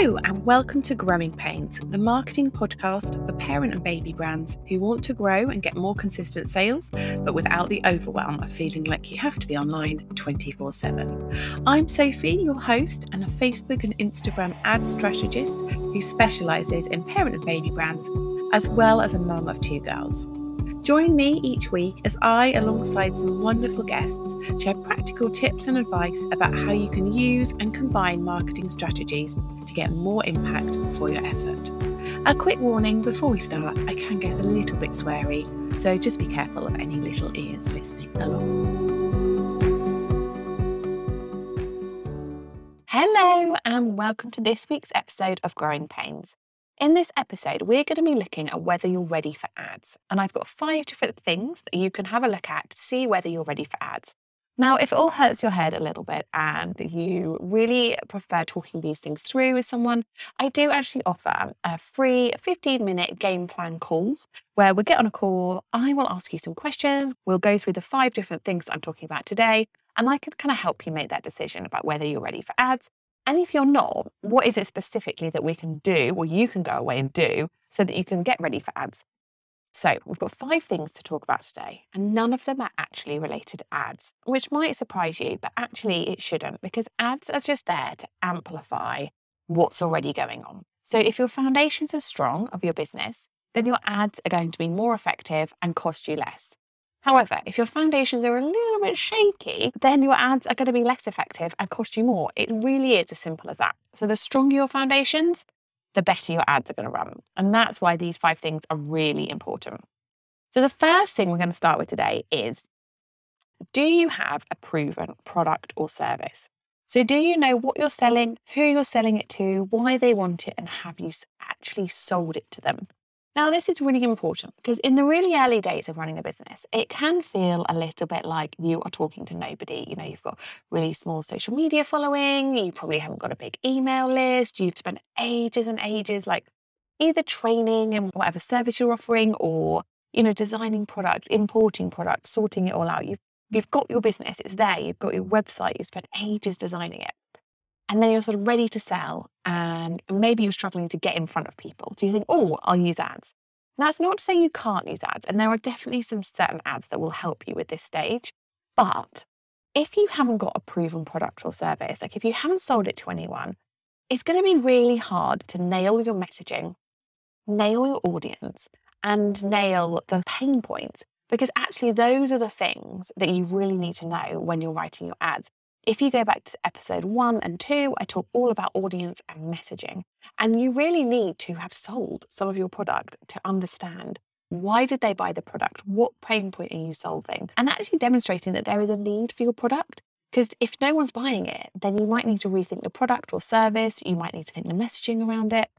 Hello, and welcome to Growing Pains, the marketing podcast for parent and baby brands who want to grow and get more consistent sales, but without the overwhelm of feeling like you have to be online 24 7. I'm Sophie, your host, and a Facebook and Instagram ad strategist who specialises in parent and baby brands, as well as a mum of two girls. Join me each week as I, alongside some wonderful guests, share practical tips and advice about how you can use and combine marketing strategies to get more impact for your effort. A quick warning before we start, I can get a little bit sweary, so just be careful of any little ears listening along. Hello, and welcome to this week's episode of Growing Pains. In this episode, we're going to be looking at whether you're ready for ads. And I've got five different things that you can have a look at to see whether you're ready for ads. Now, if it all hurts your head a little bit and you really prefer talking these things through with someone, I do actually offer a free 15 minute game plan calls where we'll get on a call. I will ask you some questions. We'll go through the five different things I'm talking about today. And I can kind of help you make that decision about whether you're ready for ads and if you're not, what is it specifically that we can do or you can go away and do so that you can get ready for ads? So, we've got five things to talk about today, and none of them are actually related to ads, which might surprise you, but actually it shouldn't because ads are just there to amplify what's already going on. So, if your foundations are strong of your business, then your ads are going to be more effective and cost you less. However, if your foundations are a little bit shaky, then your ads are going to be less effective and cost you more. It really is as simple as that. So, the stronger your foundations, the better your ads are going to run. And that's why these five things are really important. So, the first thing we're going to start with today is do you have a proven product or service? So, do you know what you're selling, who you're selling it to, why they want it, and have you actually sold it to them? Now, this is really important because in the really early days of running a business, it can feel a little bit like you are talking to nobody. You know, you've got really small social media following, you probably haven't got a big email list, you've spent ages and ages like either training in whatever service you're offering or, you know, designing products, importing products, sorting it all out. You've you've got your business, it's there, you've got your website, you've spent ages designing it and then you're sort of ready to sell and maybe you're struggling to get in front of people. So you think, oh, I'll use ads. And that's not to say you can't use ads. And there are definitely some certain ads that will help you with this stage. But if you haven't got a proven product or service, like if you haven't sold it to anyone, it's going to be really hard to nail your messaging, nail your audience, and nail the pain points because actually those are the things that you really need to know when you're writing your ads. If you go back to episode one and two, I talk all about audience and messaging. And you really need to have sold some of your product to understand why did they buy the product? What pain point are you solving? And actually demonstrating that there is a need for your product. Because if no one's buying it, then you might need to rethink the product or service. You might need to think the messaging around it.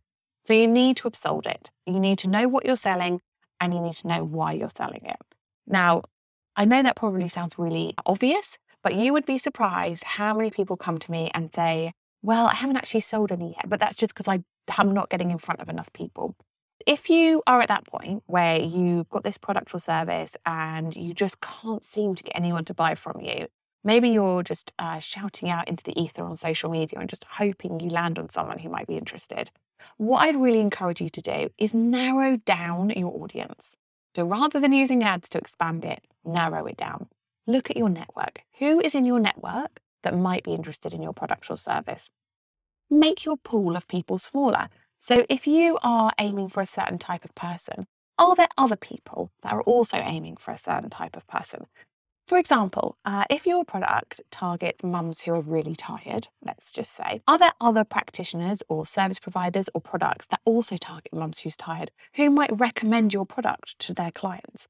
So you need to have sold it. You need to know what you're selling and you need to know why you're selling it. Now, I know that probably sounds really obvious, but you would be surprised how many people come to me and say, Well, I haven't actually sold any yet, but that's just because I'm not getting in front of enough people. If you are at that point where you've got this product or service and you just can't seem to get anyone to buy from you, maybe you're just uh, shouting out into the ether on social media and just hoping you land on someone who might be interested. What I'd really encourage you to do is narrow down your audience. So rather than using ads to expand it, narrow it down look at your network. Who is in your network that might be interested in your product or service? Make your pool of people smaller. So if you are aiming for a certain type of person, are there other people that are also aiming for a certain type of person? For example, uh, if your product targets mums who are really tired, let's just say, are there other practitioners or service providers or products that also target mums who's tired who might recommend your product to their clients?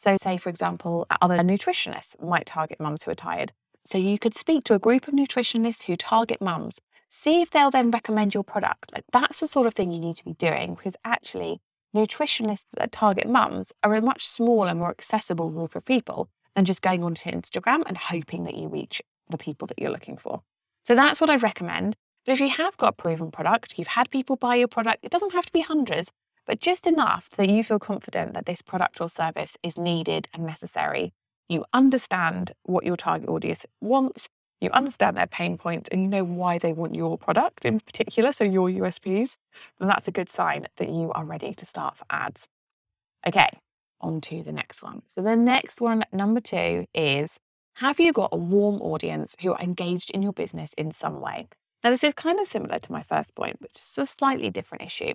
So, say, for example, other nutritionists might target mums who are tired. So, you could speak to a group of nutritionists who target mums, see if they'll then recommend your product. Like, that's the sort of thing you need to be doing because actually, nutritionists that target mums are a much smaller, more accessible group of people than just going onto Instagram and hoping that you reach the people that you're looking for. So, that's what I recommend. But if you have got a proven product, you've had people buy your product, it doesn't have to be hundreds, but just enough that you feel confident that this product or service is needed and necessary. You understand what your target audience wants, you understand their pain points, and you know why they want your product in particular, so your USPs, then that's a good sign that you are ready to start for ads. Okay, on to the next one. So the next one, number two, is have you got a warm audience who are engaged in your business in some way? Now, this is kind of similar to my first point, but it's a slightly different issue.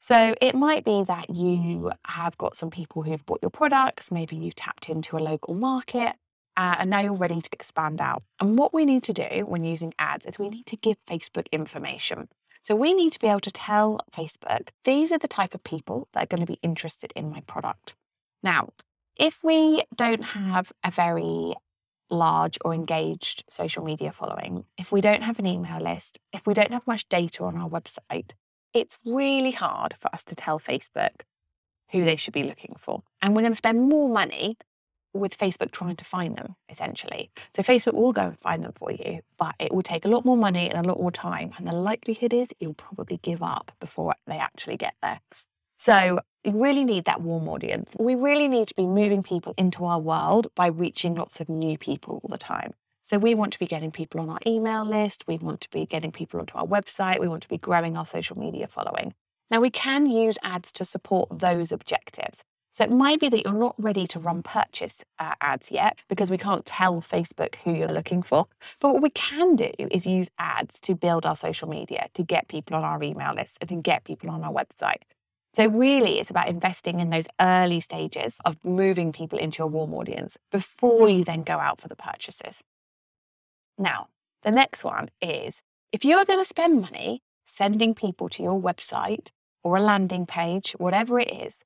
So it might be that you have got some people who've bought your products, maybe you've tapped into a local market, uh, and now you're ready to expand out. And what we need to do when using ads is we need to give Facebook information. So we need to be able to tell Facebook, these are the type of people that are going to be interested in my product. Now, if we don't have a very large or engaged social media following, if we don't have an email list, if we don't have much data on our website, it's really hard for us to tell Facebook who they should be looking for. And we're going to spend more money with Facebook trying to find them, essentially. So Facebook will go and find them for you, but it will take a lot more money and a lot more time. And the likelihood is you'll probably give up before they actually get there. So we really need that warm audience. We really need to be moving people into our world by reaching lots of new people all the time. So we want to be getting people on our email list. We want to be getting people onto our website. We want to be growing our social media following. Now we can use ads to support those objectives. So it might be that you're not ready to run purchase uh, ads yet because we can't tell Facebook who you're looking for. But what we can do is use ads to build our social media, to get people on our email list, and to get people on our website. So, really, it's about investing in those early stages of moving people into your warm audience before you then go out for the purchases. Now, the next one is if you're going to spend money sending people to your website or a landing page, whatever it is,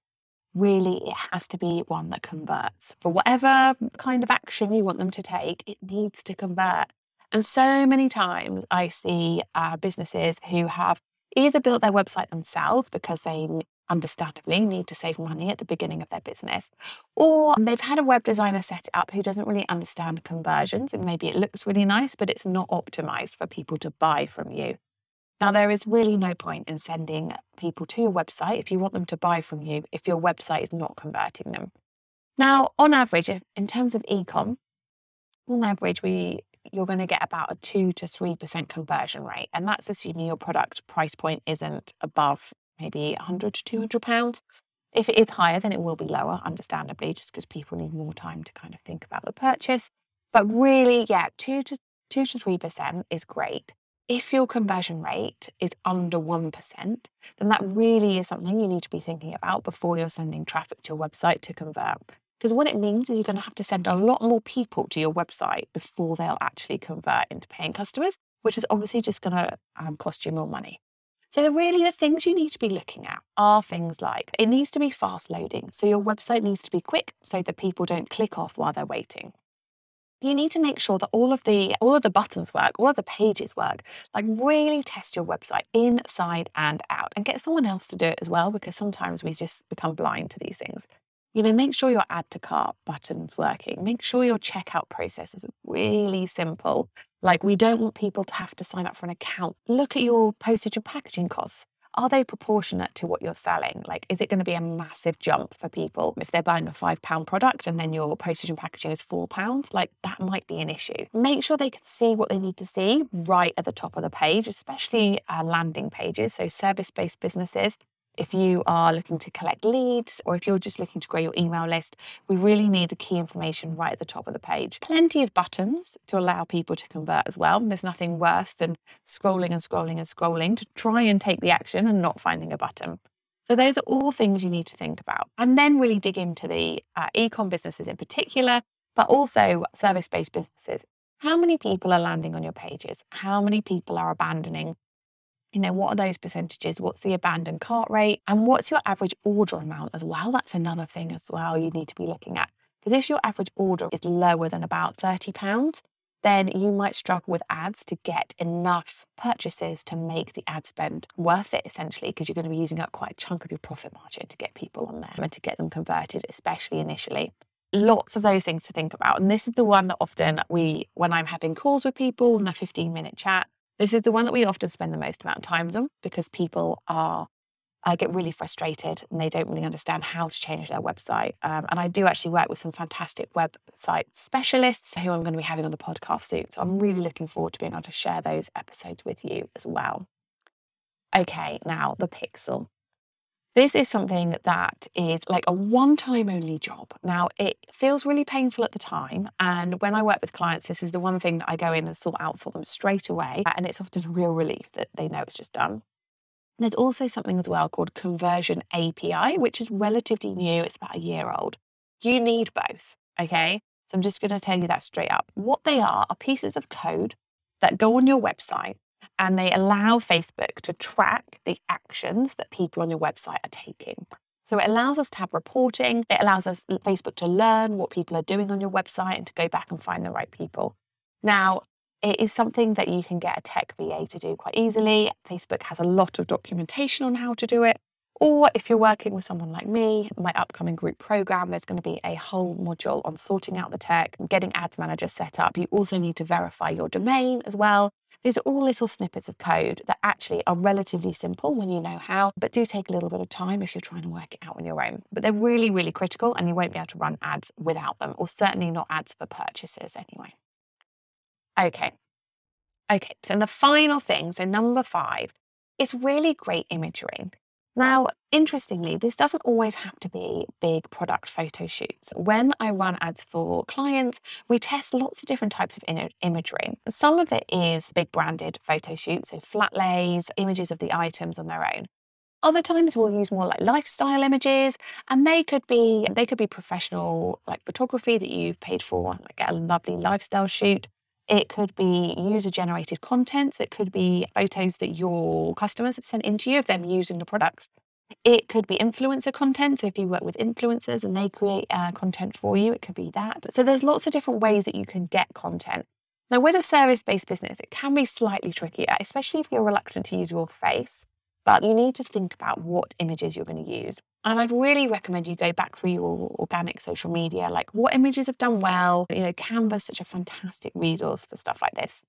really it has to be one that converts. For whatever kind of action you want them to take, it needs to convert. And so many times I see uh, businesses who have either built their website themselves because they understandably need to save money at the beginning of their business, or they've had a web designer set it up who doesn't really understand conversions and maybe it looks really nice, but it's not optimized for people to buy from you. Now, there is really no point in sending people to your website if you want them to buy from you if your website is not converting them. Now, on average, in terms of ecom, on average, we you're going to get about a two to three percent conversion rate, and that's assuming your product price point isn't above maybe 100 to 200 pounds. If it is higher, then it will be lower, understandably, just because people need more time to kind of think about the purchase. But really, yeah, two to two to three percent is great. If your conversion rate is under one percent, then that really is something you need to be thinking about before you're sending traffic to your website to convert. Because what it means is you're going to have to send a lot more people to your website before they'll actually convert into paying customers, which is obviously just going to um, cost you more money. So, really, the things you need to be looking at are things like it needs to be fast loading. So, your website needs to be quick so that people don't click off while they're waiting. You need to make sure that all of the all of the buttons work, all of the pages work. Like really test your website inside and out and get someone else to do it as well because sometimes we just become blind to these things. You know, make sure your add to cart button's working. Make sure your checkout process is really simple like, we don't want people to have to sign up for an account. Look at your postage and packaging costs. Are they proportionate to what you're selling? Like, is it going to be a massive jump for people if they're buying a five pound product and then your postage and packaging is four pounds? Like, that might be an issue. Make sure they can see what they need to see right at the top of the page, especially uh, landing pages. So, service based businesses if you are looking to collect leads or if you're just looking to grow your email list, we really need the key information right at the top of the page. Plenty of buttons to allow people to convert as well. There's nothing worse than scrolling and scrolling and scrolling to try and take the action and not finding a button. So those are all things you need to think about. And then really dig into the uh, e-com businesses in particular, but also service-based businesses. How many people are landing on your pages? How many people are abandoning you know, what are those percentages? What's the abandoned cart rate? And what's your average order amount as well? That's another thing as well you need to be looking at. Because if your average order is lower than about £30, then you might struggle with ads to get enough purchases to make the ad spend worth it, essentially, because you're going to be using up quite a chunk of your profit margin to get people on there and to get them converted, especially initially. Lots of those things to think about. And this is the one that often we, when I'm having calls with people in a 15 minute chat, this is the one that we often spend the most amount of time on because people are I get really frustrated and they don't really understand how to change their website. Um, and I do actually work with some fantastic website specialists who I'm going to be having on the podcast soon. So I'm really looking forward to being able to share those episodes with you as well. Okay, now the pixel. This is something that is like a one time only job. Now, it feels really painful at the time. And when I work with clients, this is the one thing that I go in and sort out for them straight away. And it's often a real relief that they know it's just done. There's also something as well called Conversion API, which is relatively new. It's about a year old. You need both. Okay. So I'm just going to tell you that straight up. What they are are pieces of code that go on your website and they allow Facebook to track the actions that people on your website are taking. So it allows us to have reporting. It allows us Facebook to learn what people are doing on your website and to go back and find the right people. Now, it is something that you can get a tech VA to do quite easily. Facebook has a lot of documentation on how to do it. Or if you're working with someone like me, my upcoming group program, there's going to be a whole module on sorting out the tech getting Ads Manager set up. You also need to verify your domain as well. These are all little snippets of code that actually are relatively simple when you know how, but do take a little bit of time if you're trying to work it out on your own. But they're really, really critical and you won't be able to run ads without them, or certainly not ads for purchases anyway. Okay. Okay, so the final thing, so number five, it's really great imagery. Now, interestingly, this doesn't always have to be big product photo shoots. When I run ads for clients, we test lots of different types of imagery. Some of it is big branded photo shoots, so flat lays, images of the items on their own. Other times we'll use more like lifestyle images, and they could be they could be professional like photography that you've paid for, like a lovely lifestyle shoot. It could be user generated content. So it could be photos that your customers have sent into you of them using the products. It could be influencer content. So if you work with influencers and they create uh, content for you, it could be that. So there's lots of different ways that you can get content. Now, with a service based business, it can be slightly trickier, especially if you're reluctant to use your face. But you need to think about what images you're going to use. And I'd really recommend you go back through your organic social media, like what images have done well. You know, Canva's such a fantastic resource for stuff like this.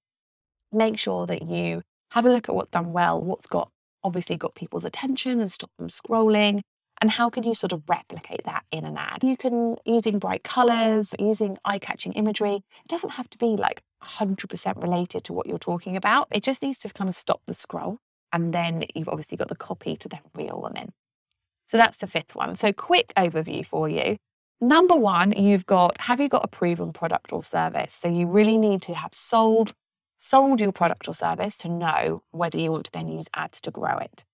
Make sure that you have a look at what's done well, what's got obviously got people's attention and stop them scrolling. And how can you sort of replicate that in an ad? You can, using bright colors, using eye catching imagery, it doesn't have to be like 100% related to what you're talking about. It just needs to kind of stop the scroll. And then you've obviously got the copy to then reel them in. So that's the fifth one. So, quick overview for you. Number one, you've got have you got a proven product or service? So, you really need to have sold sold your product or service to know whether you want to then use ads to grow it.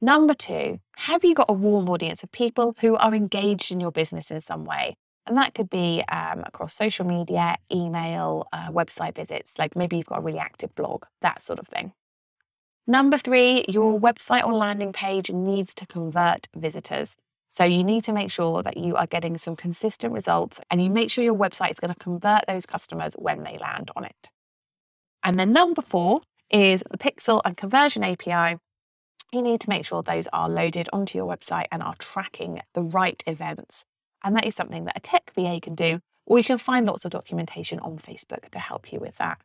Number two, have you got a warm audience of people who are engaged in your business in some way? And that could be um, across social media, email, uh, website visits, like maybe you've got a really active blog, that sort of thing. Number three, your mm-hmm. website or landing page needs to convert visitors. So you need to make sure that you are getting some consistent results and you make sure your website is going to convert those customers when they land on it. And then number four is the Pixel and Conversion API. You need to make sure those are loaded onto your website and are tracking the right events. And that is something that a tech VA can do, or you can find lots of documentation on Facebook to help you with that.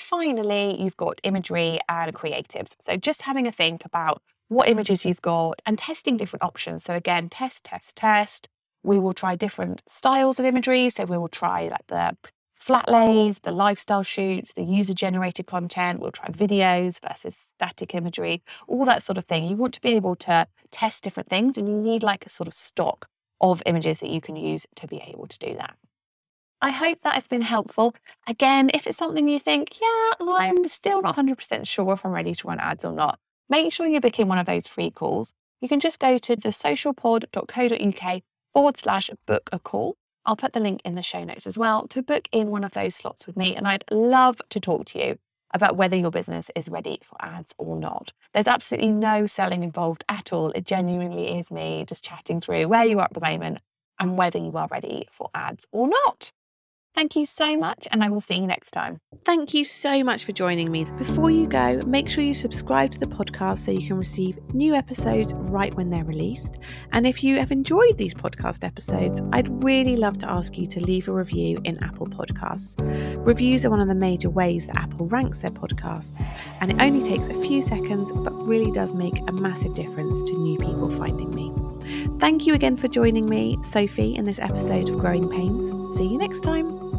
Finally, you've got imagery and creatives. So just having a think about what mm-hmm. images you've got and testing different options. So again, test, test, test. We will try different styles of imagery. So we will try like the flat lays, the lifestyle shoots, the user generated content. We'll try videos versus static imagery, all that sort of thing. You want to be able to test different things and you need like a sort of stock of images that you can use to be able to do that. I hope that has been helpful. Again, if it's something you think, yeah, I'm still not 100% sure if I'm ready to run ads or not, make sure you book in one of those free calls. You can just go to thesocialpod.co.uk forward slash book a call. I'll put the link in the show notes as well to book in one of those slots with me. And I'd love to talk to you about whether your business is ready for ads or not. There's absolutely no selling involved at all. It genuinely is me just chatting through where you are at the moment and whether you are ready for ads or not. Thank you so much, and I will see you next time. Thank you so much for joining me. Before you go, make sure you subscribe to the podcast so you can receive new episodes right when they're released. And if you have enjoyed these podcast episodes, I'd really love to ask you to leave a review in Apple Podcasts. Reviews are one of the major ways that Apple ranks their podcasts, and it only takes a few seconds but really does make a massive difference to new people finding me. Thank you again for joining me, Sophie, in this episode of Growing Pains. See you next time.